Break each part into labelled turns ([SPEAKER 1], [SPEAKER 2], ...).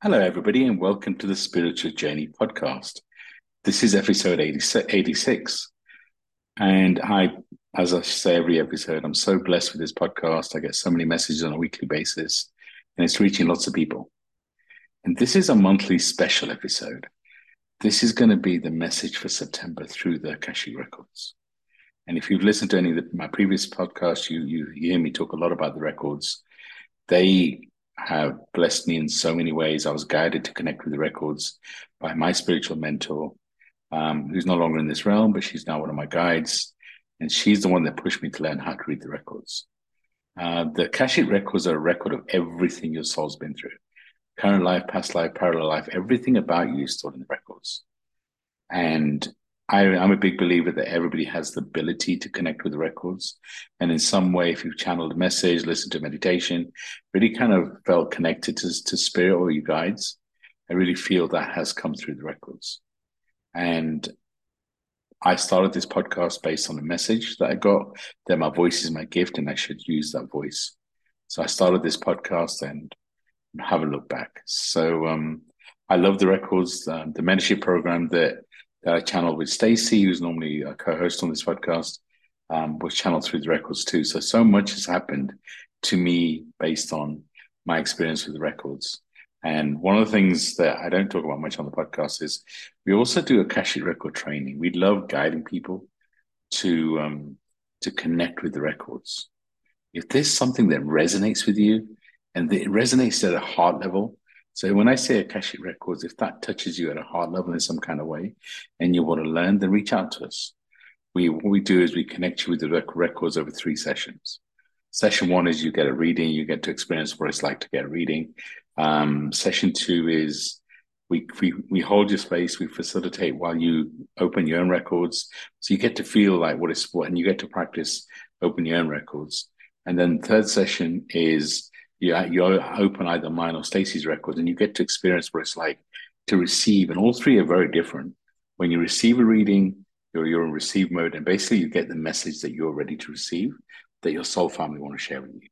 [SPEAKER 1] Hello, everybody, and welcome to the Spiritual Journey podcast. This is episode 86. And I, as I say every episode, I'm so blessed with this podcast. I get so many messages on a weekly basis, and it's reaching lots of people. And this is a monthly special episode. This is going to be the message for September through the Akashic Records. And if you've listened to any of the, my previous podcasts, you, you hear me talk a lot about the records. They have blessed me in so many ways. I was guided to connect with the records by my spiritual mentor, um, who's no longer in this realm, but she's now one of my guides. And she's the one that pushed me to learn how to read the records. Uh, the Akashic records are a record of everything your soul's been through current life, past life, parallel life, everything about you is stored in the records. And I, am a big believer that everybody has the ability to connect with records. And in some way, if you've channeled a message, listened to meditation, really kind of felt connected to, to spirit or your guides, I really feel that has come through the records. And I started this podcast based on a message that I got that my voice is my gift and I should use that voice. So I started this podcast and have a look back. So um, I love the records, uh, the mentorship program that that I channeled with Stacy, who's normally a co-host on this podcast, um, was channeled through the records too. So so much has happened to me based on my experience with the records. And one of the things that I don't talk about much on the podcast is we also do Akashic record training. We love guiding people to um, to connect with the records. If there's something that resonates with you and it resonates at a heart level, so when I say Akashic Records, if that touches you at a heart level in some kind of way and you want to learn, then reach out to us. We what we do is we connect you with the records over three sessions. Session one is you get a reading, you get to experience what it's like to get a reading. Um, session two is we, we we hold your space, we facilitate while you open your own records. So you get to feel like what it's what and you get to practice open your own records. And then third session is you, you open either mine or Stacy's records and you get to experience what it's like to receive. And all three are very different. When you receive a reading, you're, you're in receive mode and basically you get the message that you're ready to receive that your soul family want to share with you.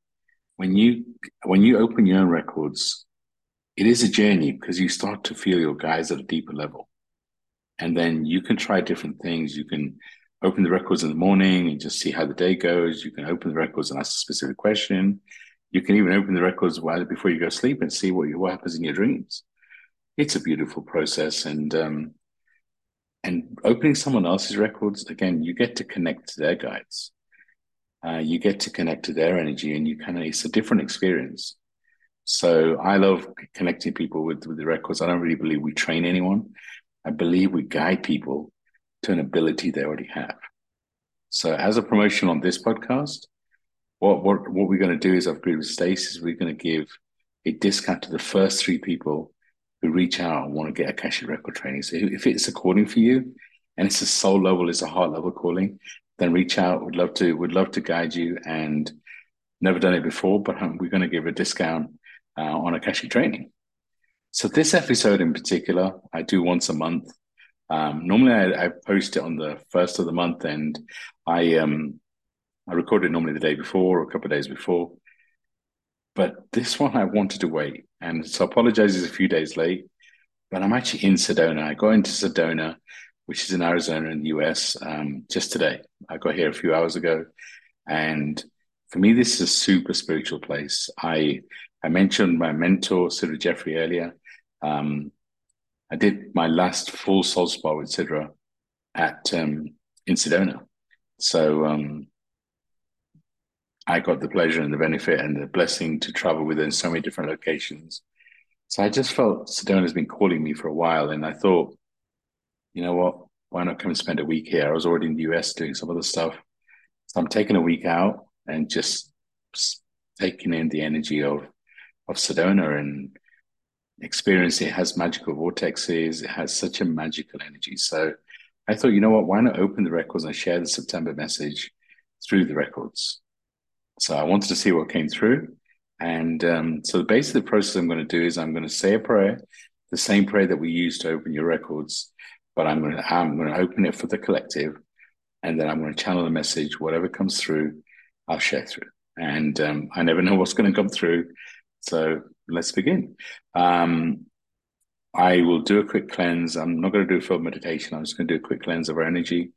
[SPEAKER 1] When you when you open your own records, it is a journey because you start to feel your guides at a deeper level. And then you can try different things. You can open the records in the morning and just see how the day goes. You can open the records and ask a specific question. You can even open the records while before you go to sleep and see what, what happens in your dreams. It's a beautiful process, and um, and opening someone else's records again, you get to connect to their guides. Uh, you get to connect to their energy, and you kind of it's a different experience. So I love connecting people with with the records. I don't really believe we train anyone. I believe we guide people to an ability they already have. So as a promotion on this podcast, what what what we're going to do is I've agreed with Stacey we're going to give a discount to the first three people who reach out and want to get a Akashic record training. So if it's a calling for you and it's a soul level, it's a heart level calling, then reach out. We'd love to we'd love to guide you and never done it before, but um, we're going to give a discount uh, on Akashic training. So this episode in particular, I do once a month. Um, normally, I, I, post it on the first of the month, and I um, I recorded normally the day before or a couple of days before. But this one I wanted to wait. And so I apologize it's a few days late, but I'm actually in Sedona. I got into Sedona, which is in Arizona in the US, um, just today. I got here a few hours ago. And for me, this is a super spiritual place. I I mentioned my mentor, Sidra Jafri, earlier. Um, I did my last full soul spa with Sidra at um, in Sedona. So um, I got the pleasure and the benefit and the blessing to travel within so many different locations. So I just felt Sedona has been calling me for a while. And I thought, you know what? Why not come and spend a week here? I was already in the US doing some other stuff. So I'm taking a week out and just taking in the energy of, of Sedona and experience. It has magical vortexes. It has such a magical energy. So I thought, you know what? Why not open the records and share the September message through the records? So I wanted to see what came through. And um, so the base of the process I'm going to do is I'm going to say a prayer, the same prayer that we use to open your records, but I'm going to I'm going to open it for the collective, and then I'm going to channel the message. Whatever comes through, I'll share through. And um, I never know what's going to come through, so let's begin. Um, I will do a quick cleanse. I'm not going to do full meditation. I'm just going to do a quick cleanse of our energy.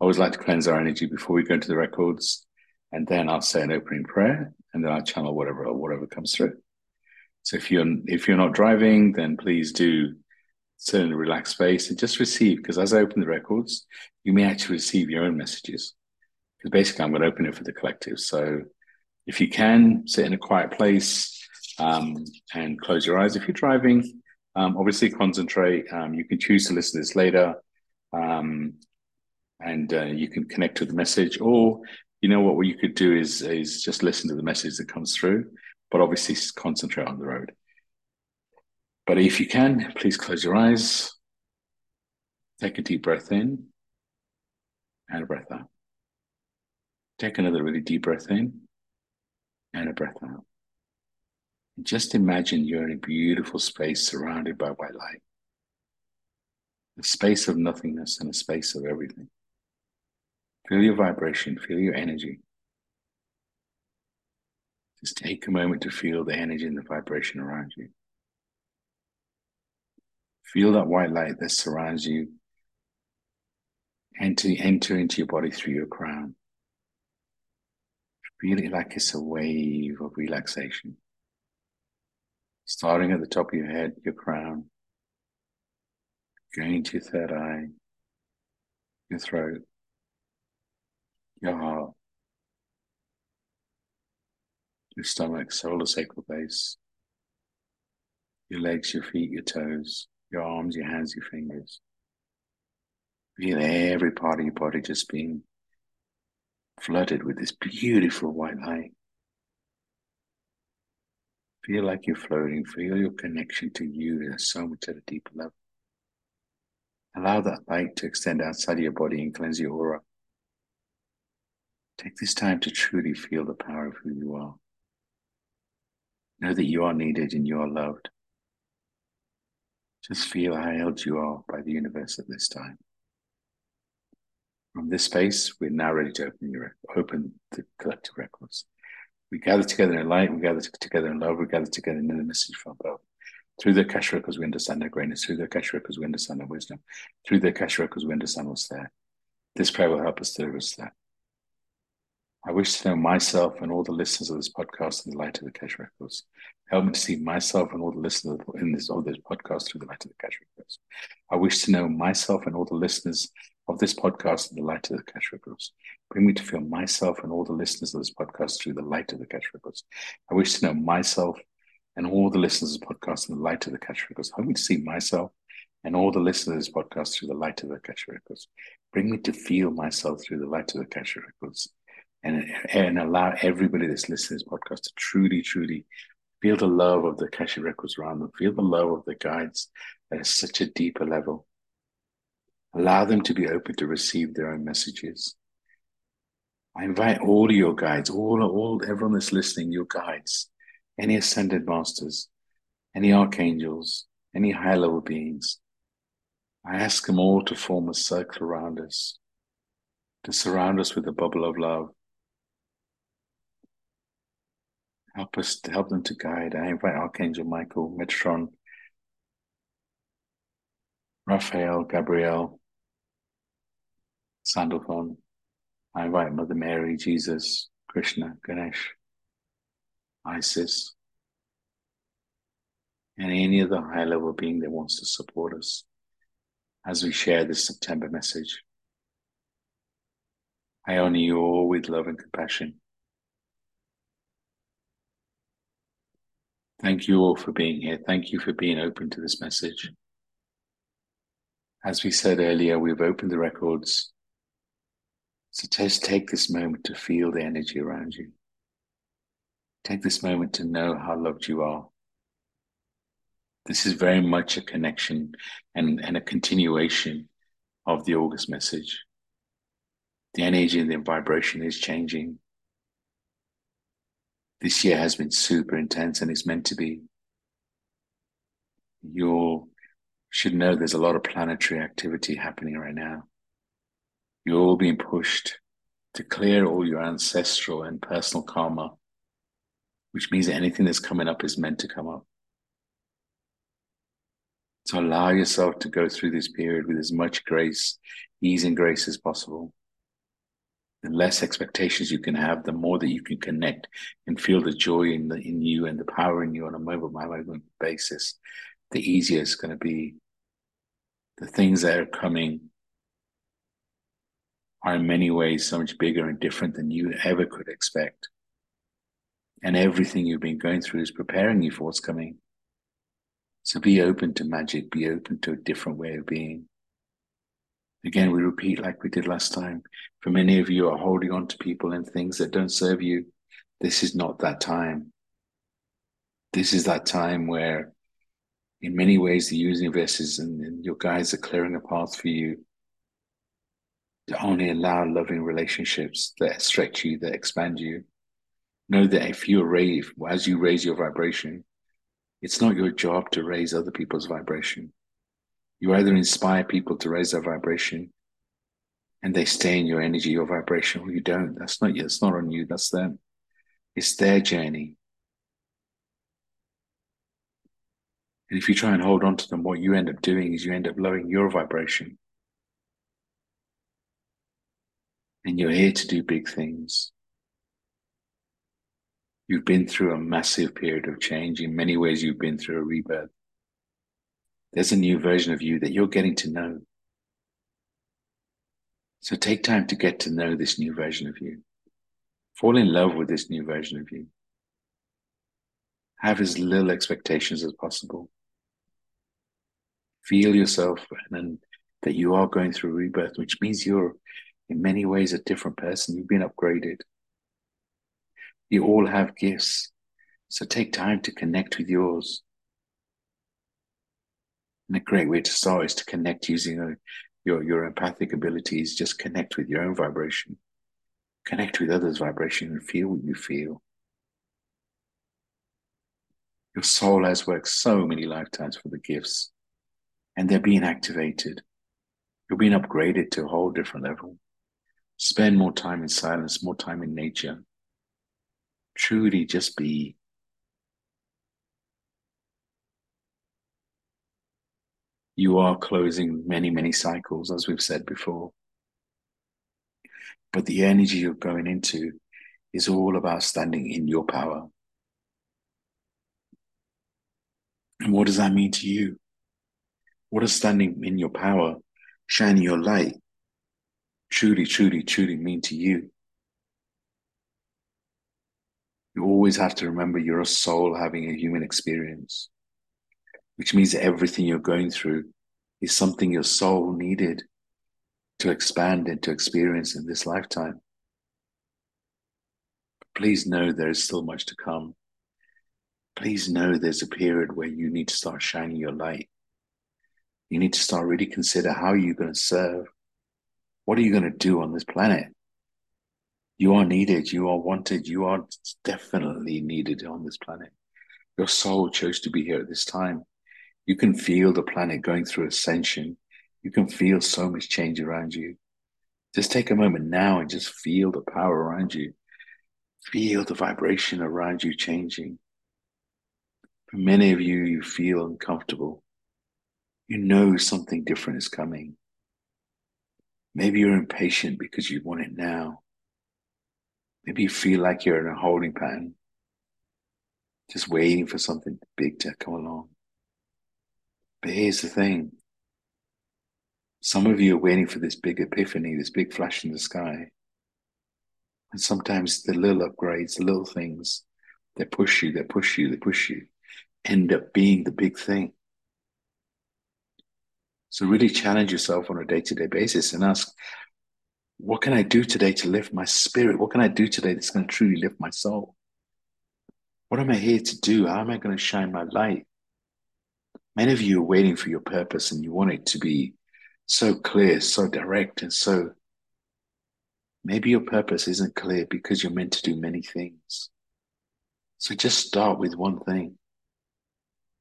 [SPEAKER 1] I always like to cleanse our energy before we go into the records, and then I'll say an opening prayer, and then I'll channel whatever whatever comes through. So if you're if you're not driving, then please do sit in a relaxed space and just receive. Because as I open the records, you may actually receive your own messages. Because basically, I'm going to open it for the collective. So if you can, sit in a quiet place um, and close your eyes. If you're driving, um, obviously concentrate. Um, you can choose to listen to this later, um, and uh, you can connect to the message. Or you know what? What you could do is is just listen to the message that comes through, but obviously concentrate on the road. But if you can, please close your eyes. Take a deep breath in and a breath out. Take another really deep breath in and a breath out. And Just imagine you're in a beautiful space surrounded by white light. A space of nothingness and a space of everything. Feel your vibration, feel your energy. Just take a moment to feel the energy and the vibration around you. Feel that white light that surrounds you. Enter, enter into your body through your crown. Feel it like it's a wave of relaxation starting at the top of your head, your crown, going to your third eye, your throat, your heart, your stomach, solar sacral base, your legs, your feet, your toes, your arms, your hands, your fingers. Feel every part of your body just being flooded with this beautiful white light. Feel like you're floating. Feel your connection to you is so much at a deeper level. Allow that light to extend outside of your body and cleanse your aura. Take this time to truly feel the power of who you are. Know that you are needed and you are loved. Just feel how held you are by the universe at this time. From this space, we're now ready to open, your, open the collective records. We gather together in light, we gather together in love, we gather together in the message from above. Through the Akashic records, we understand their greatness. Through the Akashic records, we understand their wisdom. Through the Akashic records, we understand what's there. This prayer will help us deliver us that. I wish to know myself and all the listeners of this podcast in the light of the Akashic records. Help me to see myself and all the listeners in this of this podcast through the light of the Akashic records. I wish to know myself and all the listeners of this podcast in the light of the Akashic records. Bring me to feel myself and all the listeners of this podcast through the light of the Akashic records. I wish to know myself and all the listeners of this podcast in the light of the Akashic records. Help me to see myself and all the listeners of this podcast through the light of the Akashic records. Bring me to feel myself through the light of the Akashic records. And, and allow everybody that's listening to this podcast to truly, truly feel the love of the Akashic records around them, feel the love of the guides at such a deeper level Allow them to be open to receive their own messages. I invite all your guides, all, all everyone that's listening, your guides, any ascended masters, any archangels, any high level beings. I ask them all to form a circle around us, to surround us with a bubble of love. Help us to help them to guide. I invite Archangel Michael, Metatron, Raphael, Gabriel, Sandalphon. I invite Mother Mary, Jesus, Krishna, Ganesh, Isis, and any other high level being that wants to support us as we share this September message. I honor you all with love and compassion. Thank you all for being here. Thank you for being open to this message. As we said earlier, we've opened the records so just take this moment to feel the energy around you. Take this moment to know how loved you are. This is very much a connection and, and a continuation of the August message. The energy and the vibration is changing. This year has been super intense and it's meant to be. You should know there's a lot of planetary activity happening right now. You're all being pushed to clear all your ancestral and personal karma, which means that anything that's coming up is meant to come up. So allow yourself to go through this period with as much grace, ease, and grace as possible. The less expectations you can have, the more that you can connect and feel the joy in, the, in you and the power in you on a moment by moment basis, the easier it's going to be. The things that are coming are in many ways so much bigger and different than you ever could expect. And everything you've been going through is preparing you for what's coming. So be open to magic, be open to a different way of being. Again, we repeat like we did last time. For many of you are holding on to people and things that don't serve you. This is not that time. This is that time where, in many ways, the universe is and, and your guides are clearing a path for you to only allow loving relationships that stretch you, that expand you. Know that if you raise, as you raise your vibration, it's not your job to raise other people's vibration. You either inspire people to raise their vibration and they stay in your energy, your vibration, or you don't. That's not you. It's not on you. That's them. It's their journey. And if you try and hold on to them, what you end up doing is you end up lowering your vibration. And you're here to do big things. You've been through a massive period of change. In many ways, you've been through a rebirth. There's a new version of you that you're getting to know. So take time to get to know this new version of you. Fall in love with this new version of you. Have as little expectations as possible. Feel yourself and that you are going through rebirth, which means you're in many ways a different person. You've been upgraded. You all have gifts. So take time to connect with yours. And a great way to start is to connect using a, your, your empathic abilities. Just connect with your own vibration. Connect with others' vibration and feel what you feel. Your soul has worked so many lifetimes for the gifts, and they're being activated. You're being upgraded to a whole different level. Spend more time in silence, more time in nature truly just be you are closing many, many cycles, as we've said before. But the energy you're going into is all about standing in your power. And what does that mean to you? What does standing in your power, shining your light, truly, truly, truly mean to you? you always have to remember you're a soul having a human experience, which means everything you're going through is something your soul needed to expand and to experience in this lifetime. Please know there is still much to come. Please know there's a period where you need to start shining your light. You need to start really consider how you're going to serve. What are you going to do on this planet? You are needed, you are wanted, you are definitely needed on this planet. Your soul chose to be here at this time. You can feel the planet going through ascension. You can feel so much change around you. Just take a moment now and just feel the power around you. Feel the vibration around you changing. For many of you, you feel uncomfortable. You know something different is coming. Maybe you're impatient because you want it now. Maybe you feel like you're in a holding pattern, just waiting for something big to come along. But here's the thing some of you are waiting for this big epiphany, this big flash in the sky. And sometimes the little upgrades, the little things that push you, that push you, that push you, end up being the big thing. So really challenge yourself on a day to day basis and ask, what can I do today to lift my spirit? What can I do today that's going to truly lift my soul? What am I here to do? How am I going to shine my light? Many of you are waiting for your purpose and you want it to be so clear, so direct, and so maybe your purpose isn't clear because you're meant to do many things. So just start with one thing.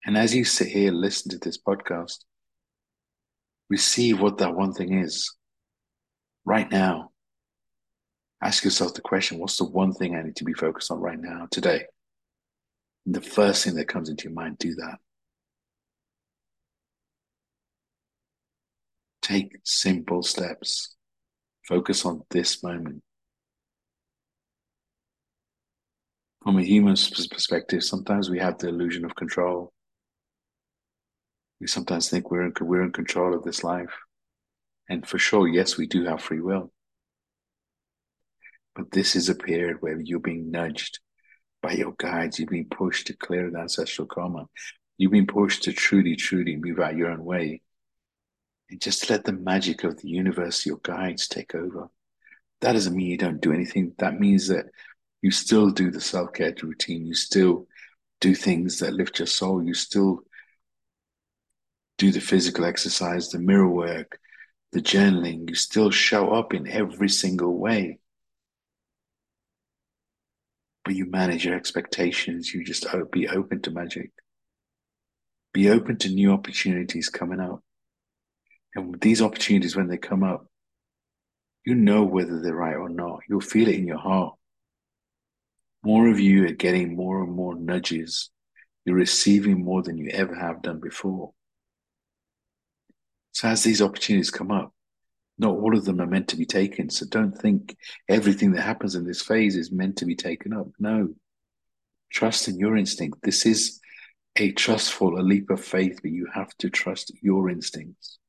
[SPEAKER 1] And as you sit here, listen to this podcast, receive what that one thing is right now, ask yourself the question what's the one thing I need to be focused on right now, today? And the first thing that comes into your mind, do that. Take simple steps. Focus on this moment. From a human perspective, sometimes we have the illusion of control. We sometimes think we're in, we're in control of this life. And for sure, yes, we do have free will. But this is a period where you're being nudged by your guides. You're being pushed to clear the ancestral karma. You've been pushed to truly, truly move out your own way. And just let the magic of the universe, your guides, take over. That doesn't mean you don't do anything. That means that you still do the self care routine. You still do things that lift your soul. You still do the physical exercise, the mirror work, the journaling. You still show up in every single way. But you manage your expectations. You just be open to magic. Be open to new opportunities coming up. And these opportunities, when they come up, you know whether they're right or not. You'll feel it in your heart. More of you are getting more and more nudges. You're receiving more than you ever have done before. So as these opportunities come up, not all of them are meant to be taken. So don't think everything that happens in this phase is meant to be taken up. No. Trust in your instinct. This is a trustful, a leap of faith, but you have to trust your instincts.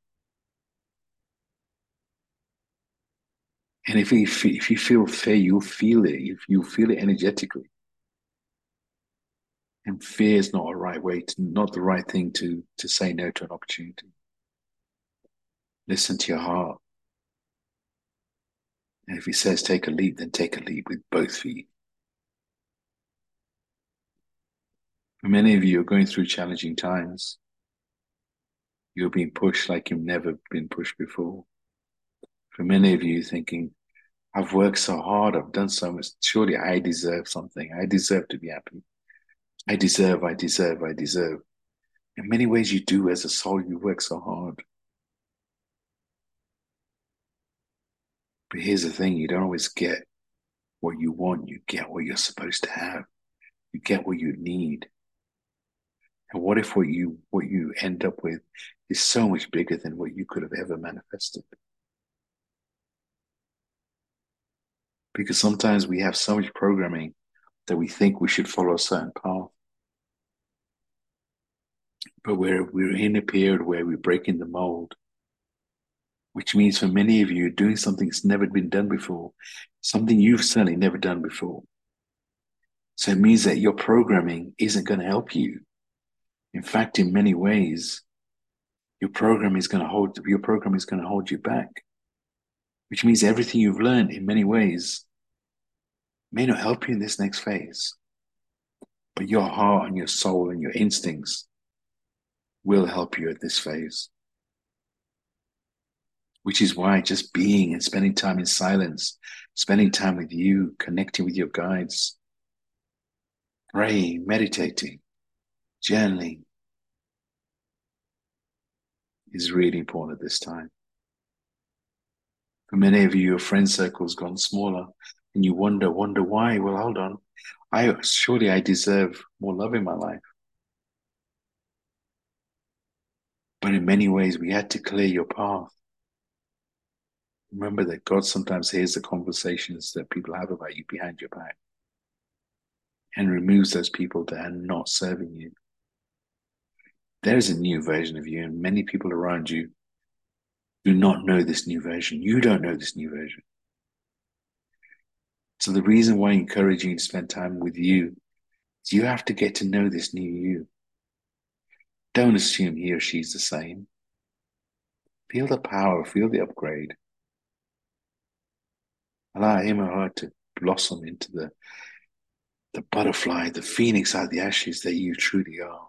[SPEAKER 1] And if you, if you feel fear, you'll feel it. If you feel it energetically. And fear is not a right way to, not the right thing to, to say no to an opportunity. Listen to your heart. And if he says take a leap, then take a leap with both feet. Many of you are going through challenging times. You're being pushed like you've never been pushed before for many of you thinking, I've worked so hard, I've done so much, surely I deserve something. I deserve to be happy. I deserve, I deserve, I deserve. In many ways, you do as a soul, you work so hard. But here's the thing you don't always get what you want, you get what you're supposed to have, you get what you need. And what if what you what you end up with is so much bigger than what you could have ever manifested? Because sometimes we have so much programming that we think we should follow a certain path. But we're, we're in a period where we're breaking the mold, which means for many of you, doing something that's never been done before, something you've certainly never done before. So it means that your programming isn't going to help you. In fact, in many ways, your program is going to hold your program is going to hold you back which means everything you've learned in many ways may not help you in this next phase. But your heart and your soul and your instincts will help you at this phase. Which is why just being and spending time in silence, spending time with you, connecting with your guides, praying, meditating, journaling is really important at this time. Many of you, your friend circle's gone smaller and you wonder, wonder why. Well, hold on. I surely I deserve more love in my life. But in many ways, we had to clear your path. Remember that God sometimes hears the conversations that people have about you behind your back and removes those people that are not serving you. There is a new version of you, and many people around you do not know this new version. You don't know this new version. So the reason why I encourage you to spend time with you is you have to get to know this new you. Don't assume he or she's the same. Feel the power, feel the upgrade. Allow him or her to blossom into the, the butterfly, the phoenix out of the ashes that you truly are.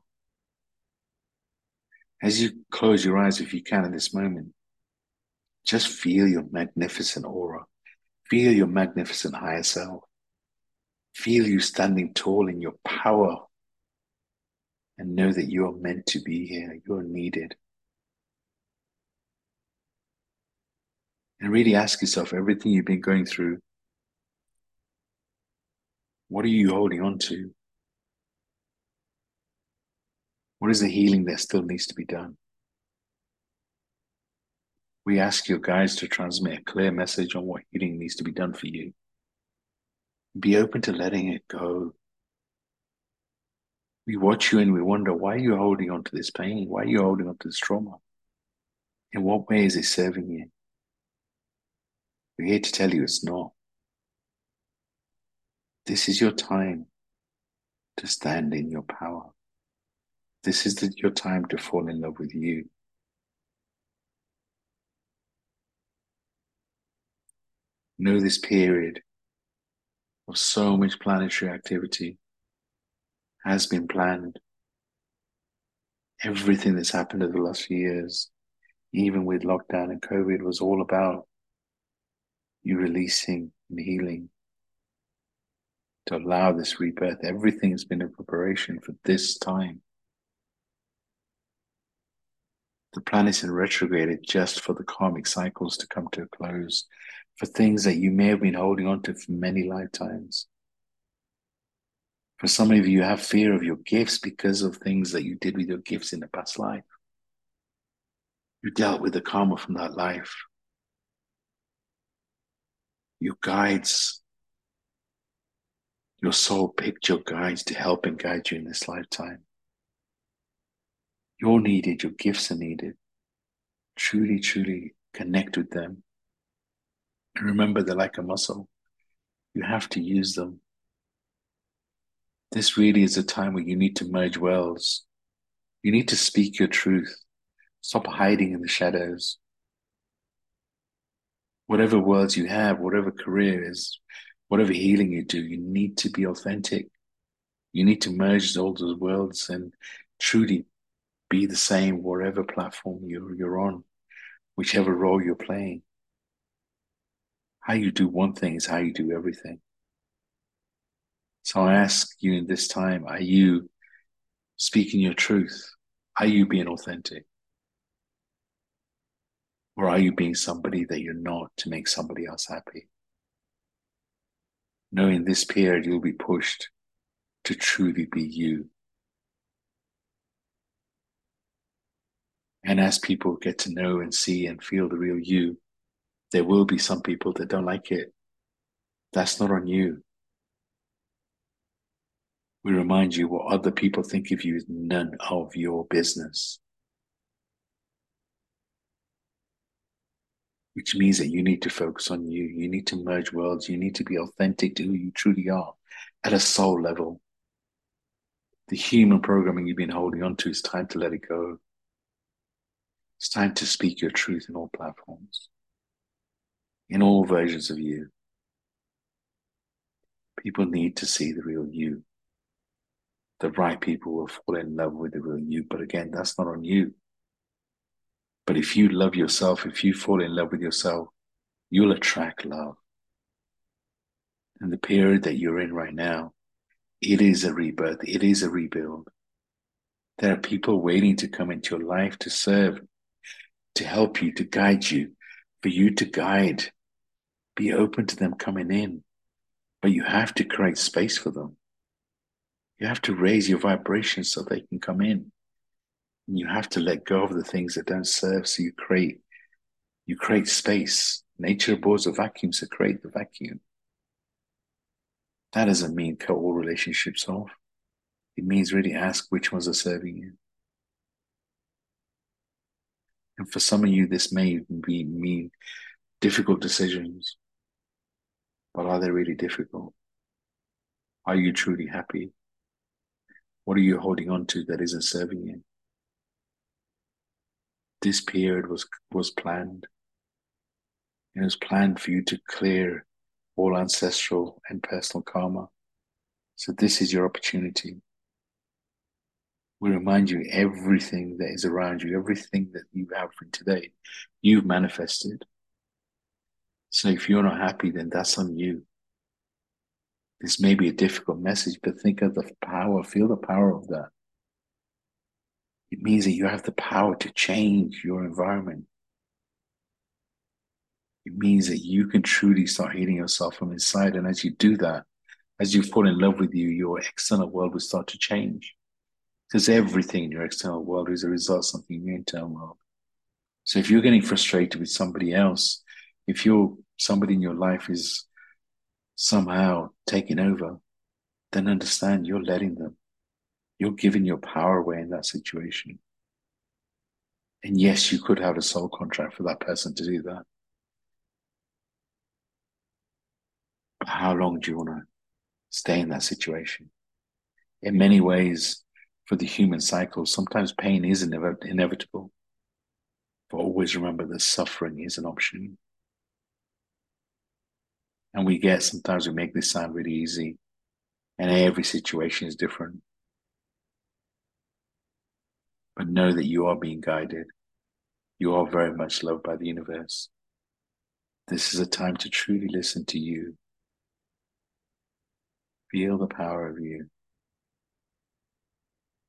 [SPEAKER 1] As you close your eyes, if you can, in this moment, just feel your magnificent aura. Feel your magnificent higher self. Feel you standing tall in your power. And know that you are meant to be here. You're needed. And really ask yourself everything you've been going through. What are you holding on to? What is the healing that still needs to be done? We ask your guides to transmit a clear message on what healing needs to be done for you. Be open to letting it go. We watch you and we wonder why you're holding on to this pain? Why you're holding on to this trauma? In what way is it serving you? We're here to tell you it's not. This is your time to stand in your power. This is the, your time to fall in love with you. Know this period of so much planetary activity has been planned. Everything that's happened over the last few years, even with lockdown and COVID, was all about you releasing and healing to allow this rebirth. Everything has been in preparation for this time. The planets in retrograde just for the karmic cycles to come to a close, for things that you may have been holding on to for many lifetimes. For some of you, you have fear of your gifts because of things that you did with your gifts in the past life. You dealt with the karma from that life. Your guides, your soul picked your guides to help and guide you in this lifetime. You're needed, your gifts are needed. Truly, truly connect with them. And remember, they're like a muscle. You have to use them this really is a time where you need to merge worlds. You need to speak your truth. Stop hiding in the shadows. Whatever worlds you have, whatever career is, whatever healing you do, you need to be authentic. You need to merge all those worlds and truly be the same wherever platform you're, you're on, whichever role you're playing. How you do one thing is how you do everything. So I ask you in this time, are you speaking your truth? Are you being authentic? Or are you being somebody that you're not to make somebody else happy? Knowing this period you'll be pushed to truly be you. And as people get to know and see and feel the real you, there will be some people that don't like it. That's not on you. We remind you what other people think of you is none of your business. Which means that you need to focus on you. You need to merge worlds. You need to be authentic to who you truly are at a soul level. The human programming you've been holding on to, it's time to let it go. It's time to speak your truth in all platforms, in all versions of you. People need to see the real you the right people will fall in love with the real you. But again, that's not on you. But if you love yourself, if you fall in love with yourself, you'll attract love. And the period that you're in right now, it is a rebirth, it is a rebuild. There are people waiting to come into your life to serve, to help you, to guide you, for you to guide. Be open to them coming in, but you have to create space for them. You have to raise your vibration so they can come in. And you have to let go of the things that don't serve. So you create, you create space. Nature abhors a vacuum, so create the vacuum. That doesn't mean cut all relationships off. It means really ask which ones are serving you. And for some of you, this may be mean difficult decisions. But are they really difficult? Are you truly happy? What are you holding on to that isn't serving you? This period was was planned. It was planned for you to clear all ancestral and personal karma. So this is your opportunity. We remind you everything that is around you, everything that you have for today, you've manifested. So if you're not happy, then that's on you. This may be a difficult message, but think of the power, feel the power of that. It means that you have the power to change your environment. It means that you can truly start healing yourself from inside. And as you do that, as you fall in love with you, your external world will start to change. Because everything in your external world is a result of something in your internal world. So if you're getting frustrated with somebody else, if you're somebody in your life is somehow taking over, then understand you're letting them. You're giving your power away in that situation. And yes, you could have a soul contract for that person to do that. But how long do you want to stay in that situation? In many ways, for the human cycle, sometimes pain is inevitable. But always remember that suffering is an option. And we get sometimes we make this sound really easy, and every situation is different. But know that you are being guided. You are very much loved by the universe. This is a time to truly listen to you. Feel the power of you.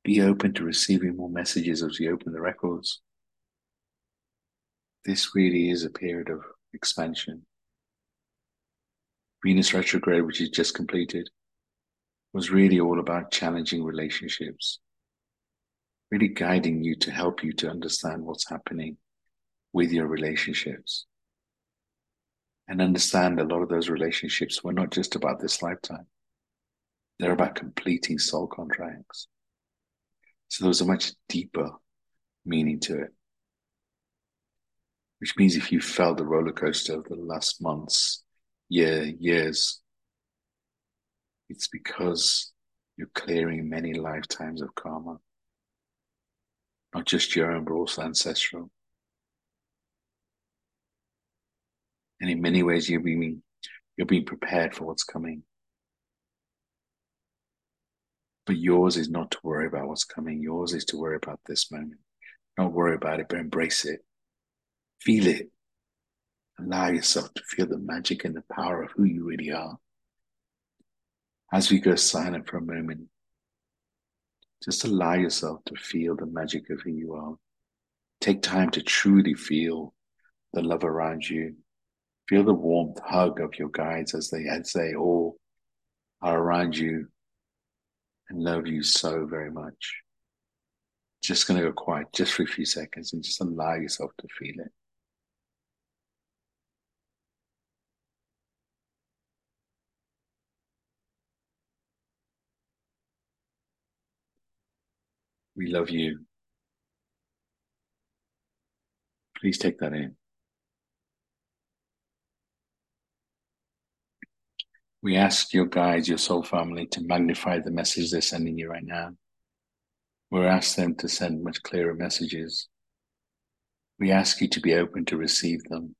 [SPEAKER 1] Be open to receiving more messages as you open the records. This really is a period of expansion. Venus retrograde, which is just completed, was really all about challenging relationships, really guiding you to help you to understand what's happening with your relationships. And understand a lot of those relationships were not just about this lifetime, they're about completing soul contracts. So there was a much deeper meaning to it. Which means if you felt the roller coaster of the last months, year, years, it's because you're clearing many lifetimes of karma. Not just your own, but also ancestral. And in many ways you're being you're being prepared for what's coming. But yours is not to worry about what's coming. Yours is to worry about this moment. Not worry about it, but embrace it. Feel it. Allow yourself to feel the magic and the power of who you really are. As we go silent for a moment, just allow yourself to feel the magic of who you are. Take time to truly feel the love around you. Feel the warmth hug of your guides as they as they all are around you and love you so very much. Just to go quiet just for a few seconds and just allow yourself to feel it. We love you. Please take that in. We ask your guides, your soul family, to magnify the message they're sending you right now. We ask them to send much clearer messages. We ask you to be open to receive them.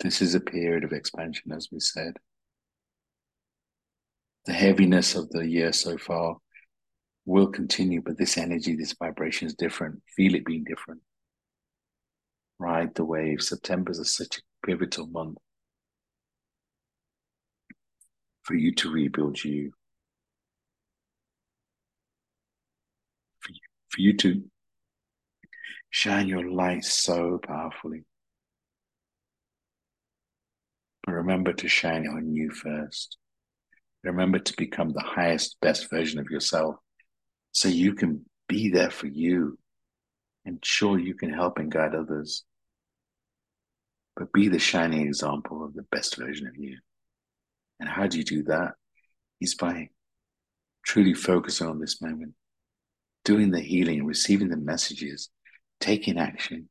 [SPEAKER 1] This is a period of expansion, as we said. The heaviness of the year so far will continue, but this energy, this vibration is different. Feel it being different. Ride the wave. September is such a pivotal month for you to rebuild you, for you, for you to shine your light so powerfully. But remember to shine on you first. Remember to become the highest, best version of yourself so you can be there for you and sure you can help and guide others. But be the shining example of the best version of you. And how do you do that? Is by truly focusing on this moment, doing the healing, receiving the messages, taking action.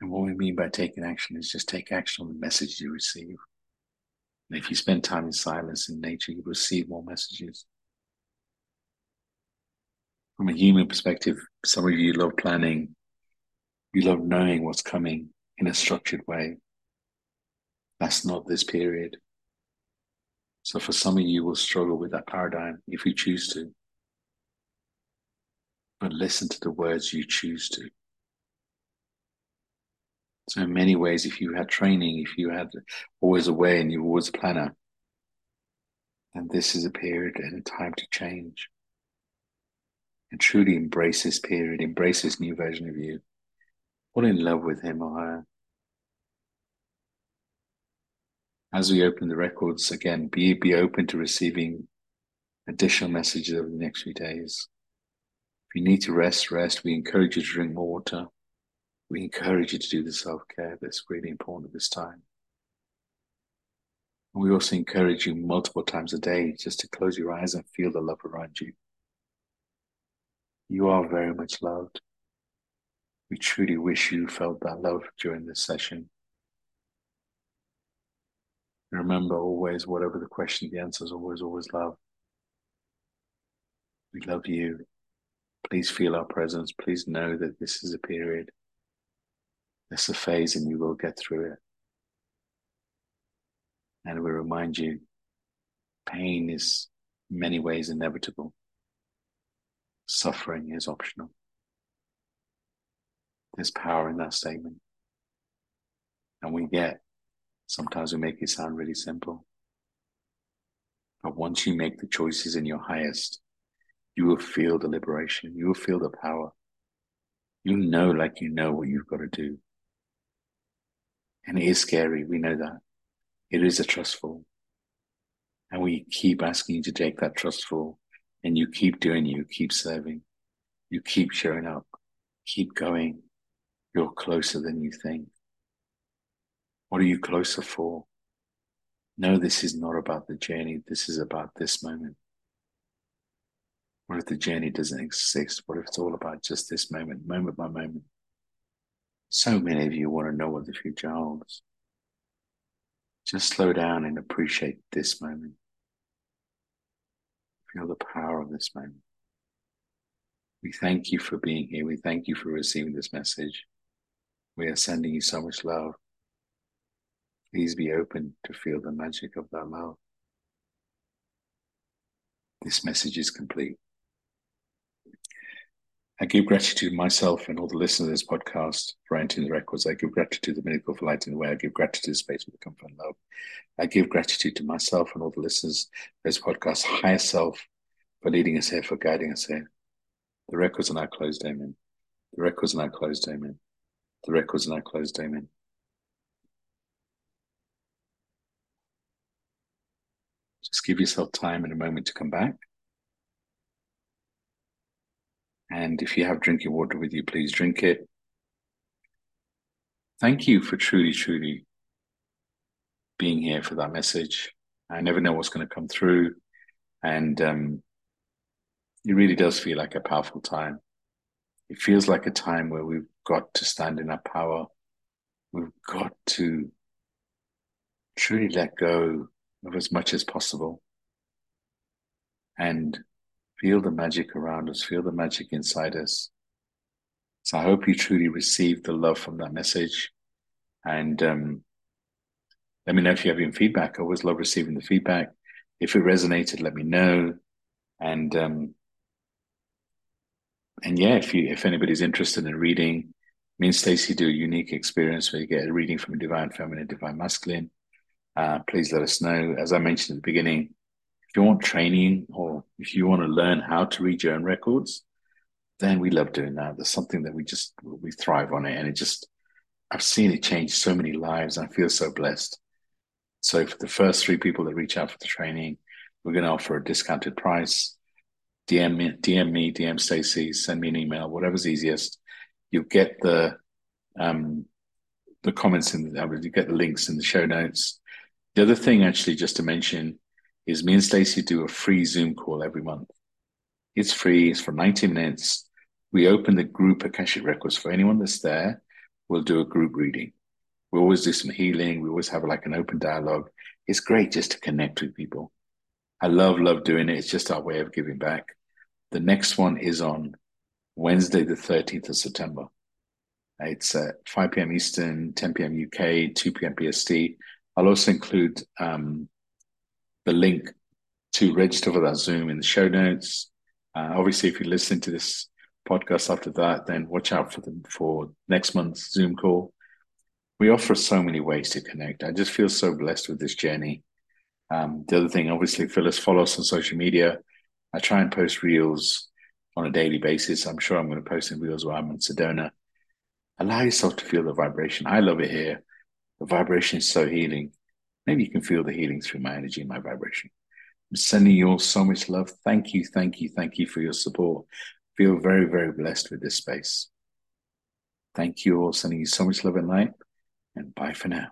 [SPEAKER 1] And what we mean by taking action is just take action on the message you receive. And if you spend time in silence in nature, you receive more messages. From a human perspective, some of you love planning, you love knowing what's coming, in a structured way. That's not this period. So for some of you will struggle with that paradigm if you choose to. But listen to the words you choose to. So in many ways, if you had training, if you had always a way and you were always a planner, then this is a period and a time to change. And truly embrace this period, embrace this new version of you fall in love with him or her. As we open the records again, be be open to receiving additional messages over the next few days. If you need to rest, rest. We encourage you to drink more water. We encourage you to do the self care that's really important at this time. And we also encourage you multiple times a day just to close your eyes and feel the love around you. You are very much loved. We truly wish you felt that love during this session. Remember always, whatever the question, the answer is always, always love. We love you. Please feel our presence. Please know that this is a period. It's a phase and you will get through it. And we remind you pain is in many ways inevitable, suffering is optional. There's power in that statement. And we get, sometimes we make it sound really simple. But once you make the choices in your highest, you will feel the liberation. You will feel the power. You know, like you know what you've got to do. And it is scary. We know that. It is a trustful. And we keep asking you to take that trustful and you keep doing, you keep serving, you keep showing up, keep going. You're closer than you think. What are you closer for? No, this is not about the journey. This is about this moment. What if the journey doesn't exist? What if it's all about just this moment, moment by moment? So many of you want to know what the future holds. Just slow down and appreciate this moment. Feel the power of this moment. We thank you for being here. We thank you for receiving this message. We are sending you so much love. Please be open to feel the magic of that love. This message is complete. I give gratitude to myself and all the listeners of this podcast for entering the records. I give gratitude to the Miracle for Lighting the Way. I give gratitude to the space with the comfort and love. I give gratitude to myself and all the listeners of this podcast, higher self, for leading us here, for guiding us here. The records are now closed, amen. The records are now closed, amen. The records are now closed, amen. Just give yourself time and a moment to come back. And if you have drinking water with you, please drink it. Thank you for truly, truly being here for that message. I never know what's going to come through. And um, it really does feel like a powerful time. It feels like a time where we've got to stand in our power. We've got to truly let go of as much as possible and Feel the magic around us, feel the magic inside us. So I hope you truly received the love from that message. And um, let me know if you have any feedback. I always love receiving the feedback. If it resonated, let me know. And um, and yeah, if you if anybody's interested in reading, me and Stacey do a unique experience where you get a reading from a divine feminine, divine masculine. Uh, please let us know. As I mentioned at the beginning, you want training or if you want to learn how to read your own records, then we love doing that. There's something that we just we thrive on it, and it just I've seen it change so many lives. I feel so blessed. So for the first three people that reach out for the training, we're going to offer a discounted price. DM me, DM me, DM Stacey, send me an email, whatever's easiest. You'll get the um, the comments in the, you get the links in the show notes. The other thing, actually, just to mention, is me and Stacey do a free Zoom call every month. It's free, it's for 90 minutes. We open the group Akashic Records for anyone that's there. We'll do a group reading. We always do some healing. We always have like an open dialogue. It's great just to connect with people. I love, love doing it. It's just our way of giving back. The next one is on Wednesday, the 13th of September. It's at 5 p.m. Eastern, 10 p.m. UK, 2 p.m. PST. I'll also include um, the link to register for that Zoom in the show notes. Uh, obviously, if you listen to this podcast after that, then watch out for them for next month's Zoom call. We offer so many ways to connect. I just feel so blessed with this journey. Um, the other thing, obviously, Phyllis, follow us on social media. I try and post reels on a daily basis. I'm sure I'm going to post in reels while I'm in Sedona. Allow yourself to feel the vibration. I love it here. The vibration is so healing. Maybe you can feel the healing through my energy, and my vibration. I'm sending you all so much love. Thank you, thank you, thank you for your support. feel very, very blessed with this space. Thank you all, sending you so much love and light, and bye for now.